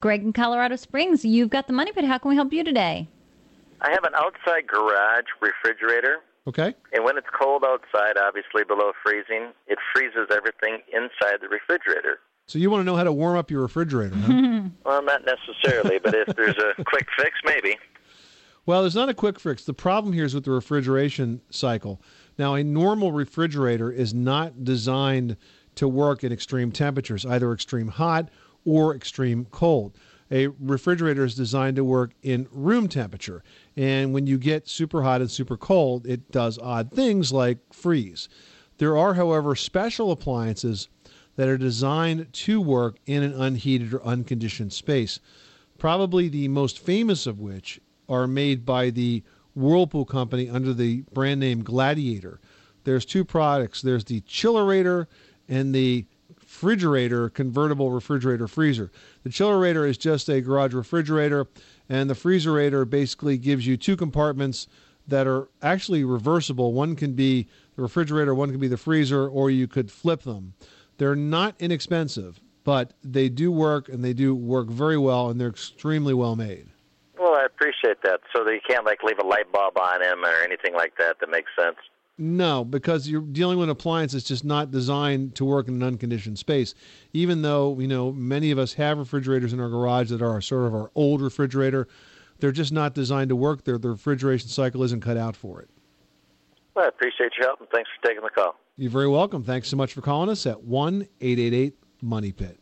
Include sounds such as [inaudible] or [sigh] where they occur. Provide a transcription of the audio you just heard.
Greg in Colorado Springs, you've got the money pit. How can we help you today? I have an outside garage refrigerator, Okay. and when it's cold outside, obviously below freezing, it freezes everything inside the refrigerator. So you want to know how to warm up your refrigerator, huh? [laughs] Well, not necessarily, but if there's a [laughs] quick fix, maybe. well, there's not a quick fix. The problem here is with the refrigeration cycle. Now, a normal refrigerator is not designed to work in extreme temperatures, either extreme hot or extreme cold. A refrigerator is designed to work in room temperature. And when you get super hot and super cold, it does odd things like freeze. There are, however, special appliances that are designed to work in an unheated or unconditioned space. Probably the most famous of which are made by the Whirlpool company under the brand name Gladiator. There's two products. There's the Chillerator and the Freezerator convertible refrigerator freezer. The chillerator is just a garage refrigerator, and the freezerator basically gives you two compartments that are actually reversible. One can be the refrigerator, one can be the freezer, or you could flip them. They're not inexpensive, but they do work and they do work very well, and they're extremely well made. Well, I appreciate that. So that you can't like leave a light bulb on him or anything like that. That makes sense. No, because you're dealing with an appliance that's just not designed to work in an unconditioned space. Even though, you know, many of us have refrigerators in our garage that are sort of our old refrigerator, they're just not designed to work there. The refrigeration cycle isn't cut out for it. Well, I appreciate your help and thanks for taking the call. You're very welcome. Thanks so much for calling us at 1 888 Money Pit.